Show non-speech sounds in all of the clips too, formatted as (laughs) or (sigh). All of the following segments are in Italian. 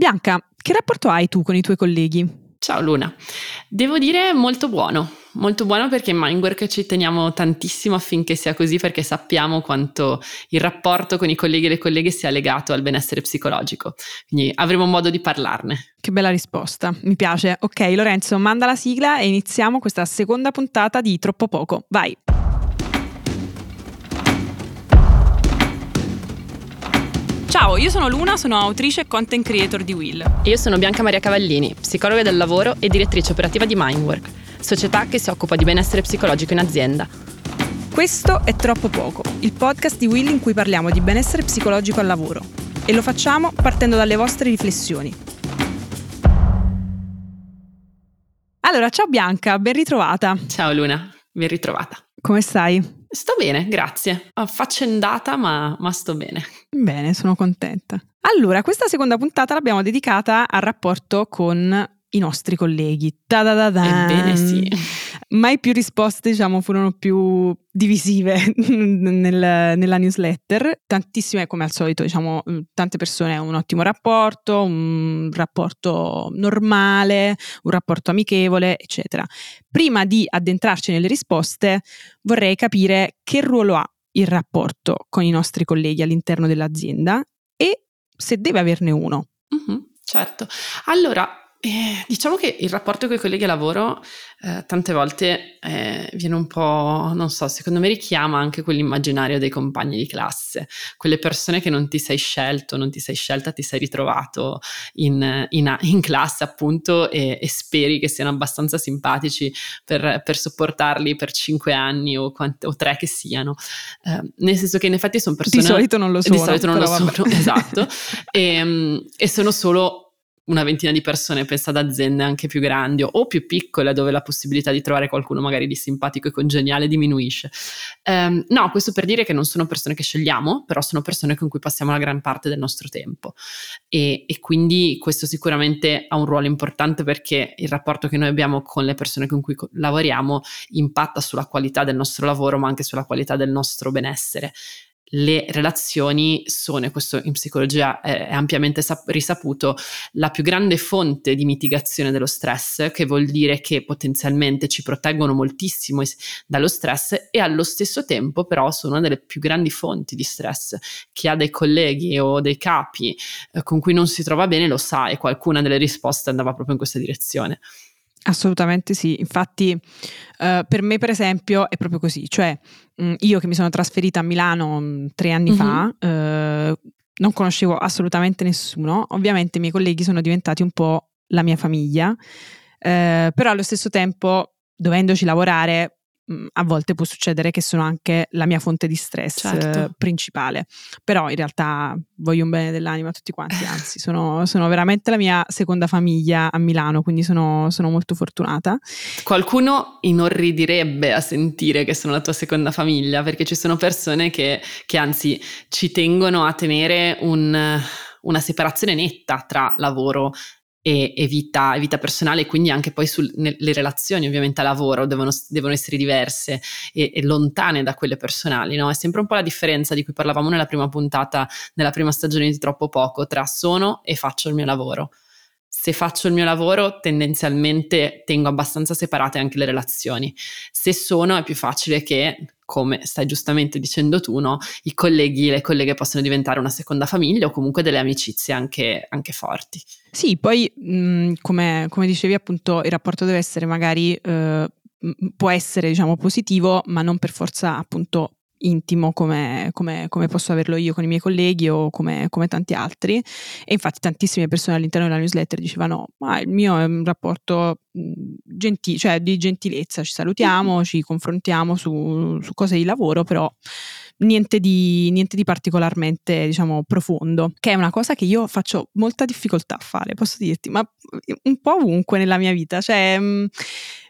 Bianca, che rapporto hai tu con i tuoi colleghi? Ciao Luna, devo dire molto buono, molto buono perché in Mindwork ci teniamo tantissimo affinché sia così perché sappiamo quanto il rapporto con i colleghi e le colleghe sia legato al benessere psicologico, quindi avremo modo di parlarne. Che bella risposta, mi piace. Ok Lorenzo, manda la sigla e iniziamo questa seconda puntata di Troppo Poco, vai! Ciao, io sono Luna, sono autrice e content creator di Will. E io sono Bianca Maria Cavallini, psicologa del lavoro e direttrice operativa di Mindwork, società che si occupa di benessere psicologico in azienda. Questo è Troppo Poco, il podcast di Will in cui parliamo di benessere psicologico al lavoro. E lo facciamo partendo dalle vostre riflessioni. Allora, ciao Bianca, ben ritrovata. Ciao Luna, ben ritrovata. Come stai? Sto bene, grazie. Affaccendata, ma, ma sto bene. Bene, sono contenta. Allora, questa seconda puntata l'abbiamo dedicata al rapporto con i nostri colleghi. Ebbene sì. Mai più risposte, diciamo, furono più divisive (laughs) nel, nella newsletter. Tantissime, come al solito, diciamo, tante persone hanno un ottimo rapporto, un rapporto normale, un rapporto amichevole, eccetera. Prima di addentrarci nelle risposte, vorrei capire che ruolo ha il rapporto con i nostri colleghi all'interno dell'azienda e se deve averne uno. Mm-hmm, certo. Allora, eh, diciamo che il rapporto con i colleghi a lavoro eh, tante volte eh, viene un po', non so, secondo me richiama anche quell'immaginario dei compagni di classe, quelle persone che non ti sei scelto, non ti sei scelta, ti sei ritrovato in, in, in classe appunto e, e, speri che siano abbastanza simpatici per, per sopportarli per cinque anni o, quante, o tre che siano. Eh, nel senso che in effetti sono persone... Di solito non lo sono. Di solito non lo sono, esatto. (laughs) e, e sono solo una ventina di persone, pensa ad aziende anche più grandi o più piccole, dove la possibilità di trovare qualcuno magari di simpatico e congeniale diminuisce. Um, no, questo per dire che non sono persone che scegliamo, però sono persone con cui passiamo la gran parte del nostro tempo. E, e quindi questo sicuramente ha un ruolo importante perché il rapporto che noi abbiamo con le persone con cui lavoriamo impatta sulla qualità del nostro lavoro, ma anche sulla qualità del nostro benessere le relazioni sono, e questo in psicologia è, ampiamente sap- risaputo, la più grande fonte di mitigazione dello stress, che vuol dire che potenzialmente ci proteggono moltissimo dallo stress e allo stesso tempo però sono una delle più grandi fonti di stress. Chi ha dei colleghi o dei capi eh, con cui non si trova bene lo sa e qualcuna delle risposte andava proprio in questa direzione. Assolutamente sì, infatti uh, per me per esempio è proprio così, cioè mh, io che mi sono trasferita a Milano mh, tre anni mm-hmm. fa, uh, non conoscevo assolutamente nessuno, ovviamente i miei colleghi sono diventati un po' la mia famiglia, uh, però allo stesso tempo dovendoci lavorare Mm, a volte può succedere che sono anche la mia fonte di stress certo. principale. Però in realtà voglio un bene dell'anima a tutti quanti, anzi sono, sono veramente la mia seconda famiglia a Milano, quindi sono, sono, molto fortunata. Qualcuno inorridirebbe a sentire che sono la tua seconda famiglia, perché ci sono persone che, che anzi ci tengono a tenere un, una separazione netta tra lavoro e, e, vita, e, vita, personale, quindi anche poi sulle relazioni ovviamente a lavoro devono, devono essere diverse e, e, lontane da quelle personali, no? È sempre un po' la differenza di cui parlavamo nella prima puntata, nella prima stagione di Troppo Poco, tra sono e faccio il mio lavoro se faccio il mio lavoro tendenzialmente tengo abbastanza separate anche le relazioni. Se sono è più facile che, come stai giustamente dicendo tu, no, i colleghi e le colleghe possono diventare una seconda famiglia o comunque delle amicizie anche, anche forti. Sì, poi mh, come, come, dicevi appunto il rapporto deve essere magari... Eh, può essere diciamo positivo ma non per forza appunto intimo come, come, come, posso averlo io con i miei colleghi o come, come, tanti altri. E infatti tantissime persone all'interno della newsletter dicevano ma il mio è un rapporto gentile, cioè di gentilezza, ci salutiamo, ci confrontiamo su, su, cose di lavoro però niente di, niente di particolarmente diciamo profondo che è una cosa che io faccio molta difficoltà a fare posso dirti ma un po' ovunque nella mia vita. Cioè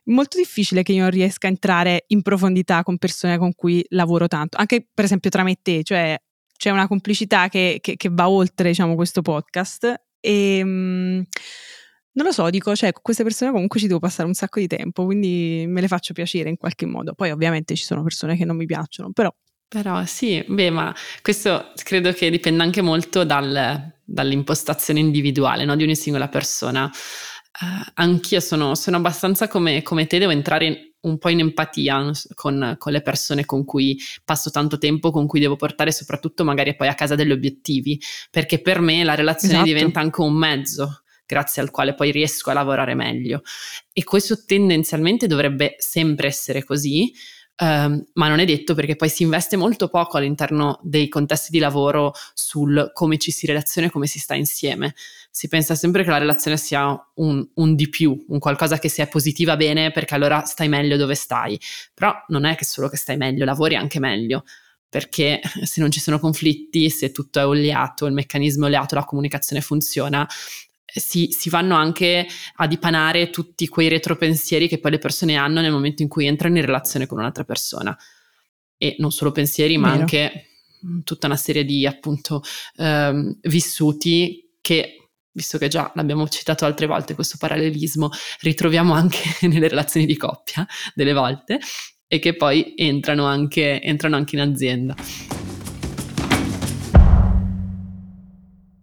molto difficile che io non riesca a entrare in profondità con persone con cui lavoro tanto, anche per esempio tra me e te, cioè c'è una complicità che, che, che va oltre diciamo, questo podcast. E um, non lo so, dico, cioè con queste persone comunque ci devo passare un sacco di tempo, quindi me le faccio piacere in qualche modo. Poi ovviamente ci sono persone che non mi piacciono, però Però sì, beh, ma questo credo che dipenda anche molto dal, dall'impostazione individuale no? di ogni singola persona. Uh, anch'io sono, sono abbastanza come, come, te, devo entrare un po' in empatia con, con, le persone con cui passo tanto tempo, con cui devo portare soprattutto magari poi a casa degli obiettivi, perché per me la relazione esatto. diventa anche un mezzo grazie al quale poi riesco a lavorare meglio. E questo tendenzialmente dovrebbe sempre essere così, Um, ma non è detto perché poi si investe molto poco all'interno dei contesti di lavoro sul come ci si relaziona e come si sta insieme. Si pensa sempre che la relazione sia un, un di più, un qualcosa che sia positiva bene perché allora stai meglio dove stai. Però non è che solo che stai meglio, lavori anche meglio perché se non ci sono conflitti, se tutto è oleato, il meccanismo è oleato, la comunicazione funziona, si, si, vanno anche a dipanare tutti quei retropensieri che poi le persone hanno nel momento in cui entrano in relazione con un'altra persona. E non solo pensieri, ma Vero. anche tutta una serie di appunto ehm, vissuti che visto che già l'abbiamo citato altre volte questo parallelismo, ritroviamo anche (laughs) nelle relazioni di coppia delle volte e che poi entrano anche, entrano anche in azienda.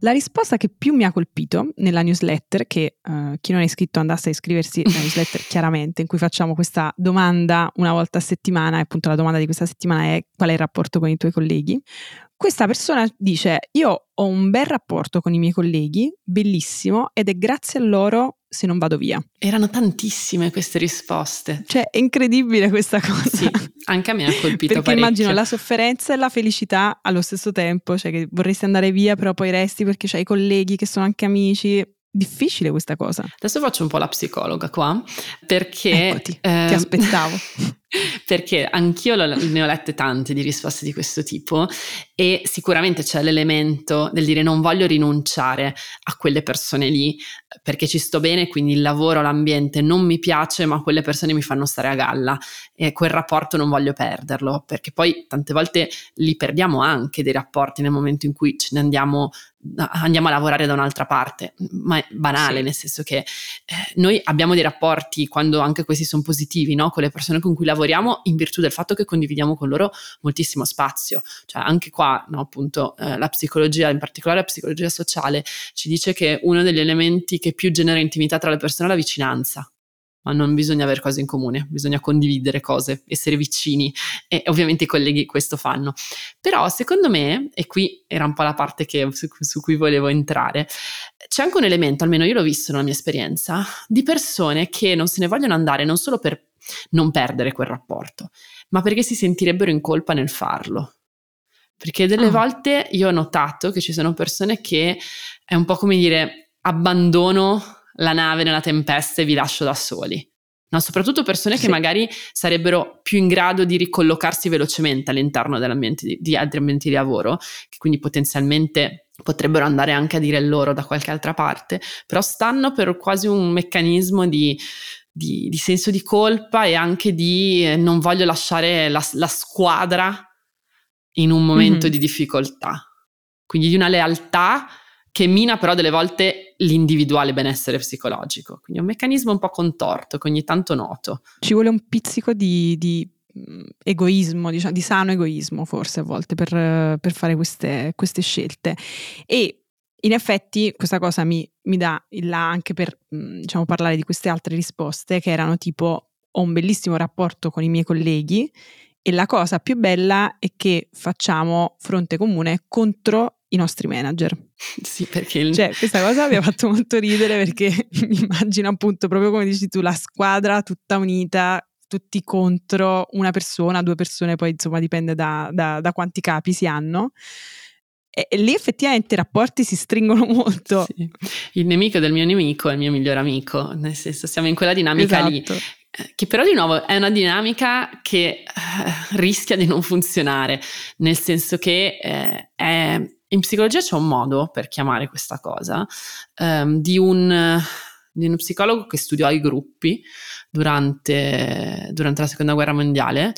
La risposta che più mi ha colpito nella newsletter, che uh, chi non è iscritto andasse a iscriversi alla newsletter (laughs) chiaramente, in cui facciamo questa domanda una volta a settimana, e appunto la domanda di questa settimana è qual è il rapporto con i tuoi colleghi, questa persona dice io ho un bel rapporto con i miei colleghi, bellissimo, ed è grazie a loro se non vado via. Erano tantissime queste risposte. Cioè, è incredibile questa cosa. Sì, anche a me ha colpito Perché parecchio. immagino la sofferenza e la felicità allo stesso tempo, cioè che vorresti andare via, però poi resti perché c'hai colleghi che sono anche amici. Difficile questa cosa. Adesso faccio un po' la psicologa qua, perché... Eccoti, ehm, ti aspettavo. (laughs) perché anch'io ne ho lette tante di risposte di questo tipo e sicuramente c'è l'elemento del dire non voglio rinunciare a quelle persone lì perché ci sto bene, quindi il lavoro, l'ambiente non mi piace, ma quelle persone mi fanno stare a galla e quel rapporto non voglio perderlo, perché poi tante volte li perdiamo anche dei rapporti nel momento in cui ce ne andiamo andiamo a lavorare da un'altra parte, ma è banale, sì. nel senso che eh, noi abbiamo dei rapporti quando anche questi sono positivi, no? con le persone con cui lavoriamo in virtù del fatto che condividiamo con loro moltissimo spazio, cioè anche qua no, appunto eh, la psicologia, in particolare la psicologia sociale, ci dice che uno degli elementi che più genera intimità tra le persone è la vicinanza, ma non bisogna avere cose in comune, bisogna condividere cose, essere vicini e ovviamente i colleghi questo fanno. Però secondo me, e qui era un po' la parte che, su, su cui volevo entrare, c'è anche un elemento, almeno io l'ho visto nella mia esperienza, di persone che non se ne vogliono andare non solo per non perdere quel rapporto, ma perché si sentirebbero in colpa nel farlo. Perché delle oh. volte io ho notato che ci sono persone che è un po' come dire abbandono la nave nella tempesta e vi lascio da soli. No, soprattutto persone sì. che magari sarebbero più in grado di ricollocarsi velocemente all'interno di, di altri ambienti di lavoro, che quindi potenzialmente potrebbero andare anche a dire loro da qualche altra parte, però stanno per quasi un meccanismo di, di, di senso di colpa e anche di eh, non voglio lasciare la, la, squadra in un momento mm-hmm. di difficoltà. Quindi di una lealtà che mina però delle volte l'individuale benessere psicologico. Quindi è un meccanismo un po' contorto che ogni tanto noto. Ci vuole un pizzico di, di mm, egoismo, diciamo, di sano egoismo forse a volte per, per fare queste, queste, scelte. E in effetti questa cosa mi, mi dà il là anche per mm, diciamo, parlare di queste altre risposte che erano tipo ho un bellissimo rapporto con i miei colleghi e la cosa più bella è che facciamo fronte comune contro i nostri manager. Sì, perché il... cioè, questa cosa mi ha fatto molto ridere perché (laughs) mi immagino appunto proprio come dici tu la squadra tutta unita tutti contro una persona, due persone, poi insomma dipende da, da, da quanti capi si hanno. E, e, lì effettivamente i rapporti si stringono (laughs) molto. Sì. Il nemico del mio nemico è il mio migliore amico, nel senso siamo in quella dinamica esatto. lì eh, che però di nuovo è una dinamica che eh, rischia di non funzionare, nel senso che eh, è, in psicologia c'è un modo per chiamare questa cosa um, di, un, di, uno psicologo che studiò i gruppi durante, durante la seconda guerra mondiale,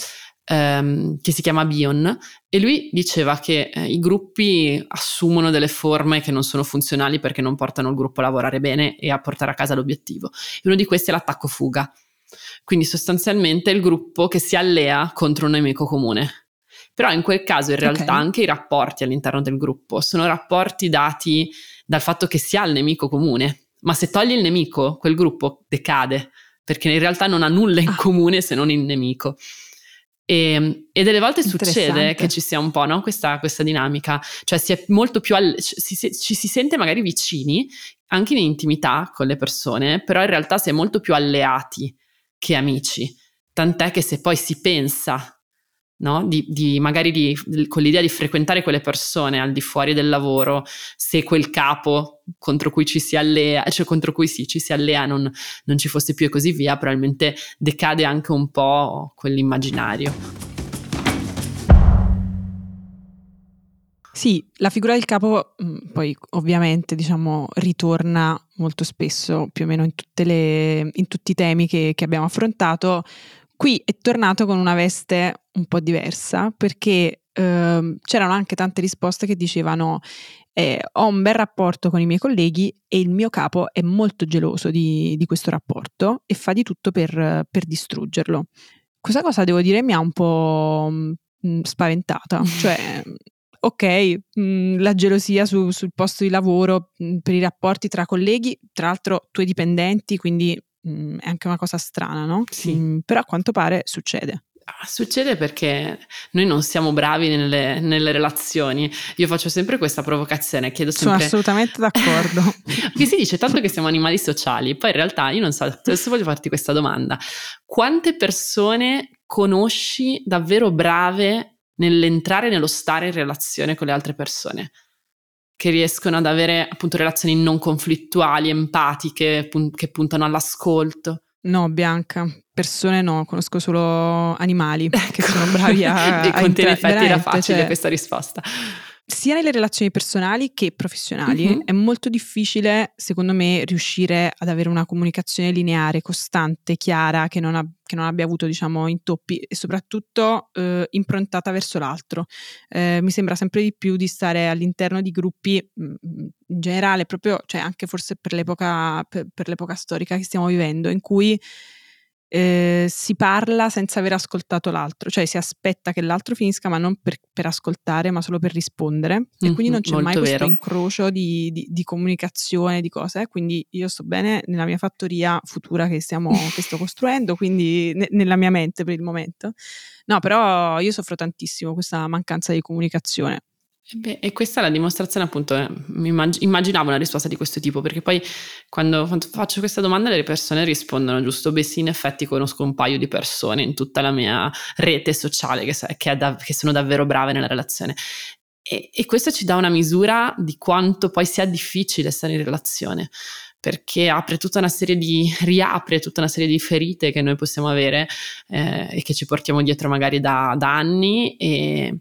um, che si chiama Bion, e lui diceva che eh, i gruppi assumono delle forme che non sono funzionali perché non portano il gruppo a lavorare bene e a portare a casa l'obiettivo. E uno di questi è l'attacco fuga. Quindi sostanzialmente il gruppo che si allea contro un nemico comune Però in quel caso in realtà Ok. anche i rapporti all'interno del gruppo sono rapporti dati dal fatto che si ha il nemico comune. Ma se togli il nemico, quel gruppo decade, perché in realtà non ha nulla in Ah. comune se non il nemico. E, e delle volte succede che ci sia un po' no, questa, questa dinamica, cioè si è molto più al- ci, si, ci si sente magari vicini anche in intimità con le persone, però in realtà si è molto più alleati che amici. Tant'è che se poi si pensa, no, di, di- magari di- con l'idea di frequentare quelle persone al di fuori del lavoro, se quel capo contro cui ci si allea, cioè contro cui sì, ci si allea non, non ci fosse più e così via, probabilmente decade anche un po' quell'immaginario. Sì, la figura del capo mh, poi ovviamente diciamo ritorna molto spesso più o meno in, le- in tutti i temi che, che abbiamo affrontato. Qui è tornato con una veste un po' diversa perché ehm, c'erano anche tante risposte che dicevano eh, ho un bel rapporto con i miei colleghi e il mio capo è molto geloso di, di questo rapporto e fa di tutto per, per distruggerlo. Questa cosa devo dire mi ha un po' mh, spaventata, cioè (laughs) ok, mh, la gelosia su- sul posto di lavoro, mh, per i rapporti tra colleghi, tra l'altro tuoi dipendenti, quindi mh, è anche una cosa strana, no? Sì. Mh, però a quanto pare succede. Ah, Succede perché noi non siamo bravi nelle, nelle relazioni. Io faccio sempre questa provocazione, chiedo Sono sempre... assolutamente d'accordo. (laughs) Che si dice tanto che siamo animali sociali, poi in realtà io non so, adesso voglio farti questa domanda. Quante persone conosci davvero brave nell'entrare nello stare in relazione con le altre persone? Che riescono ad avere appunto relazioni non conflittuali, empatiche, pun- che puntano all'ascolto. No, Bianca, persone no, conosco solo animali (laughs) che sono bravi a... e con te in effetti era facile cioè, questa risposta. Sia nelle relazioni personali che professionali Mhm. è molto difficile, secondo me, riuscire ad avere una comunicazione lineare, costante, chiara, che non, ab- che non abbia avuto, diciamo, intoppi e soprattutto eh, improntata verso l'altro. Eh, mi sembra sempre di più di stare all'interno di gruppi mh, in generale, proprio, cioè anche forse per l'epoca, per, per l'epoca storica che stiamo vivendo, in cui eh, si parla senza aver ascoltato l'altro, cioè si aspetta che l'altro finisca, ma non per, per ascoltare, ma solo per rispondere. E quindi non c'è mai molto questo vero. incrocio di, di- di comunicazione, di cose. Quindi io sto bene nella mia fattoria futura che, stiamo, (laughs) che sto costruendo, quindi ne- nella mia mente per il momento. No, però io soffro tantissimo questa mancanza di comunicazione. E beh, e questa è la dimostrazione, appunto, eh, immag- immaginavo una risposta di questo tipo, perché poi quando, faccio questa domanda le persone rispondono giusto, beh sì, in effetti conosco un paio di persone in tutta la mia rete sociale che, che da- che sono davvero brave nella relazione. E, e questo ci dà una misura di quanto poi sia difficile stare in relazione, perché apre tutta una serie di, riapre tutta una serie di ferite che noi possiamo avere eh, e che ci portiamo dietro magari da, da anni e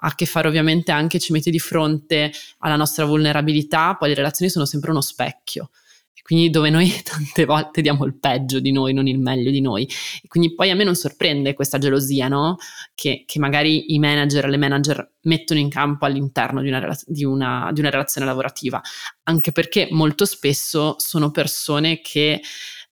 a che fare ovviamente anche, ci mette di fronte alla nostra vulnerabilità, poi le relazioni sono sempre uno specchio. Quindi dove noi (laughs) tante volte diamo il peggio di noi, non il meglio di noi. Quindi poi a me non sorprende questa gelosia, no? Che, che magari i manager e le manager mettono in campo all'interno di una, di una- di una relazione lavorativa, anche perché molto spesso sono persone che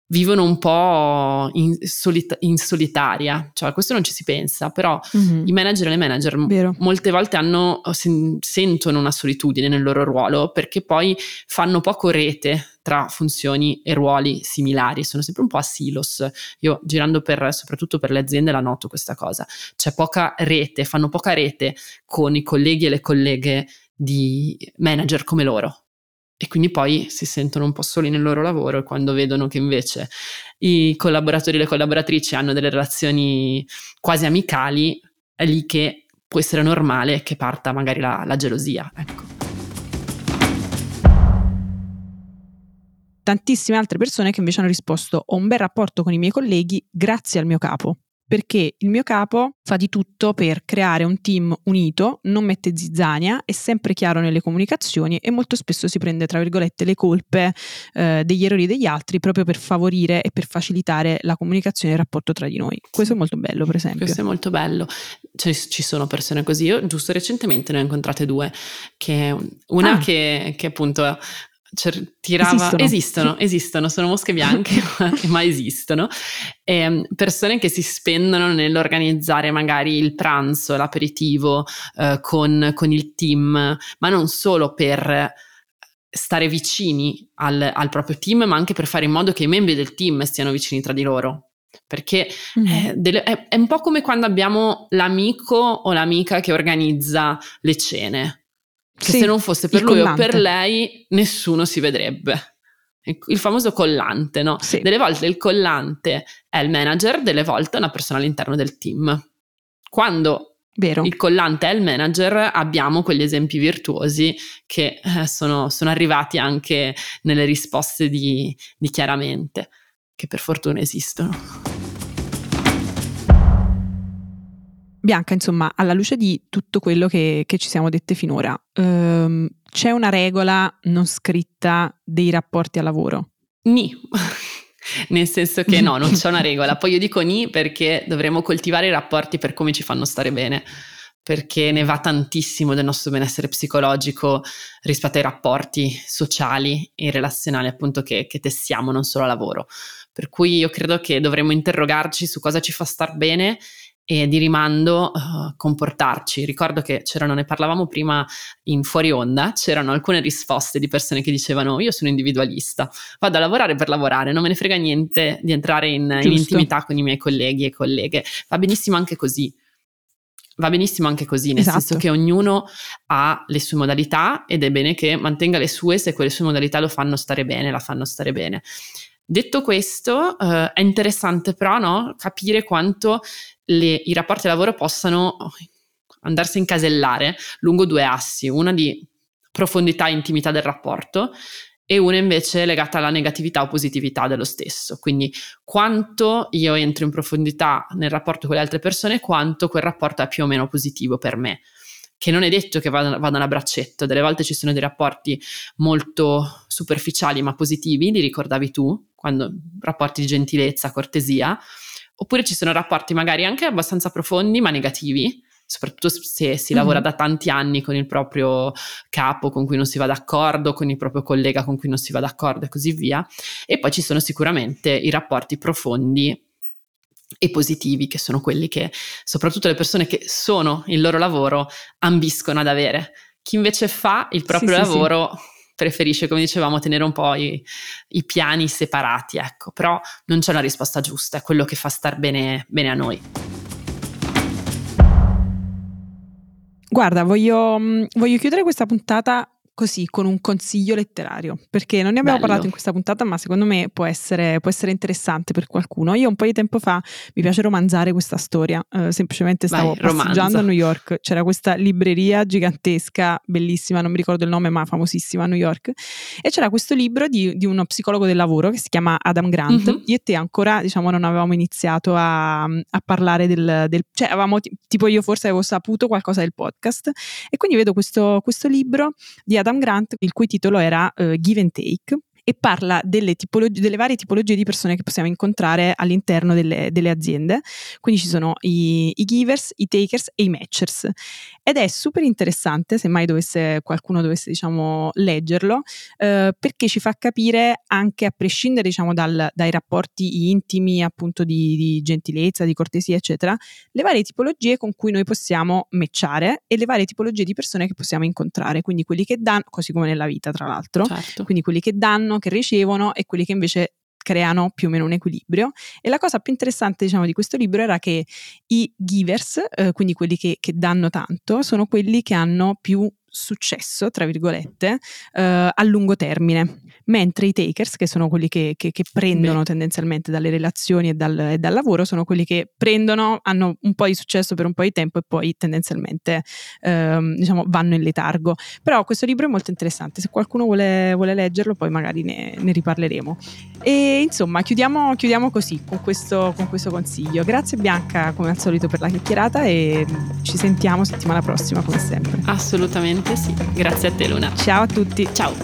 vivono un po' in, solita- in solitaria, cioè a questo non ci si pensa, però i manager e le manager Vero. molte volte hanno, sen- sentono una solitudine nel loro ruolo perché poi fanno poco rete tra funzioni e ruoli similari, sono sempre un po' a silos. Io girando per, soprattutto per le aziende la noto questa cosa, c'è poca rete, fanno poca rete con i colleghi e le colleghe di manager come loro. E quindi poi si sentono un po' soli nel loro lavoro e quando vedono che invece i collaboratori e le collaboratrici hanno delle relazioni quasi amicali, è lì che può essere normale che parta magari la, la gelosia. Ecco. tantissime altre persone che invece hanno risposto ho un bel rapporto con i miei colleghi grazie al mio capo perché il mio capo fa di tutto per creare un team unito, non mette zizzania, è sempre chiaro nelle comunicazioni e molto spesso si prende, tra virgolette, le colpe eh, degli errori degli altri proprio per favorire e per facilitare la comunicazione e il rapporto tra di noi. Questo è molto bello, per esempio. Questo è molto bello. Cioè, ci sono persone così. Io giusto recentemente ne ho incontrate due, che una Ah. che, che appunto cer- tirava... Esistono. esistono, esistono, sono mosche bianche, (laughs) ma esistono. E, ehm, persone che si spendono nell'organizzare magari il pranzo, l'aperitivo eh, con, con, il team, ma non solo per stare vicini al, al, proprio team, ma anche per fare in modo che i membri del team stiano vicini tra di loro. Perché mm. è, delle, è, è un po' come quando abbiamo l'amico o l'amica che organizza le cene che sì, se non fosse per lui collante. o per lei nessuno si vedrebbe. Il famoso collante, no? Sì. Delle volte il collante è il manager, delle volte è una persona all'interno del team. Quando Vero. il collante è il manager, abbiamo quegli esempi virtuosi che eh, sono, sono, arrivati anche nelle risposte di, di Chiaramente, che per fortuna esistono. Bianca, insomma, alla luce di tutto quello che, che ci siamo dette finora, ehm, c'è una regola non scritta dei rapporti a lavoro? Ni. (laughs) Nel senso che no, non c'è una regola. (laughs) Poi io dico ni perché dovremmo coltivare i rapporti per come ci fanno stare bene, perché ne va tantissimo del nostro benessere psicologico rispetto ai rapporti sociali e relazionali appunto che, che tessiamo non solo a lavoro. Per cui io credo che dovremmo interrogarci su cosa ci fa star bene e di rimando uh, comportarci. Ricordo che c'erano, ne parlavamo prima in fuori onda, c'erano alcune risposte di persone che dicevano io sono individualista, vado a lavorare per lavorare, non me ne frega niente di entrare in, in intimità con i miei colleghi e colleghe, va benissimo anche così. Va benissimo anche così, nel esatto. senso che ognuno ha le sue modalità ed è bene che mantenga le sue se quelle sue modalità lo fanno stare bene, la fanno stare bene. Detto questo, eh, è interessante però no, capire quanto le, i rapporti lavoro possano andarsi a incasellare lungo due assi, una di profondità e intimità del rapporto e una invece legata alla negatività o positività dello stesso. Quindi quanto io entro in profondità nel rapporto con le altre persone, quanto quel rapporto è più o meno positivo per me che non è detto che vadano, vadano, a braccetto, delle volte ci sono dei rapporti molto superficiali ma positivi, li ricordavi tu, quando rapporti di gentilezza, cortesia, oppure ci sono rapporti magari anche abbastanza profondi ma negativi, soprattutto se si lavora da tanti anni con il proprio capo con cui non si va d'accordo, con il proprio collega con cui non si va d'accordo e così via. E poi ci sono sicuramente i rapporti profondi e positivi, che sono quelli che soprattutto le persone che sono il loro lavoro ambiscono ad avere. Chi invece fa il proprio sì, lavoro sì, sì. Preferisce, come dicevamo, tenere un po' i, i, piani separati, ecco, però non c'è una risposta giusta, è quello che fa star bene, bene a noi. Guarda, voglio, voglio chiudere questa puntata così con un consiglio letterario, perché non ne abbiamo Bello. parlato in questa puntata, ma secondo me può essere, può essere, interessante per qualcuno. Io un po' di tempo fa mi piace romanzare questa storia, uh, semplicemente stavo Vai, passeggiando a New York, c'era questa libreria gigantesca, bellissima, non mi ricordo il nome, ma famosissima a New York, e c'era questo libro di, di uno psicologo del lavoro che si chiama Adam Grant. Mm-hmm. Io e te ancora, diciamo, non avevamo iniziato a, a parlare del, del, cioè avevamo, tipo io forse avevo saputo qualcosa del podcast, e quindi vedo questo, questo libro di Adam Adam Grant, il cui titolo era uh, Give and Take e parla delle, tipologie, delle, varie tipologie di persone che possiamo incontrare all'interno delle, delle aziende. Quindi ci sono i, i, givers, i takers e i matchers. Ed è super interessante, se mai dovesse, qualcuno dovesse diciamo, leggerlo, eh, perché ci fa capire anche a prescindere diciamo, dal, dai rapporti intimi, appunto di, di, gentilezza, di cortesia, eccetera, le varie tipologie con cui noi possiamo matchare e le varie tipologie di persone che possiamo incontrare. Quindi quelli che danno, così come nella vita, tra l'altro, certo. quindi quelli che danno che ricevono e quelli che invece creano più o meno un equilibrio. E la cosa più interessante, diciamo, di questo libro era che i givers, eh, quindi quelli che, che danno tanto, sono quelli che hanno più successo, tra virgolette, eh, a lungo termine, mentre i takers, che sono quelli che, che, che prendono Beh. tendenzialmente dalle relazioni e dal, e dal, lavoro, sono quelli che prendono, hanno un po' di successo per un po' di tempo e poi tendenzialmente ehm, diciamo, vanno in letargo. Però questo libro è molto interessante, se qualcuno vuole, vuole leggerlo poi magari ne, ne, riparleremo. E insomma, chiudiamo, chiudiamo così con questo, con questo consiglio. Grazie Bianca come al solito per la chiacchierata e ci sentiamo settimana prossima come sempre. Assolutamente Assolutamente sì. Grazie a te Luna. Ciao a tutti. Ciao.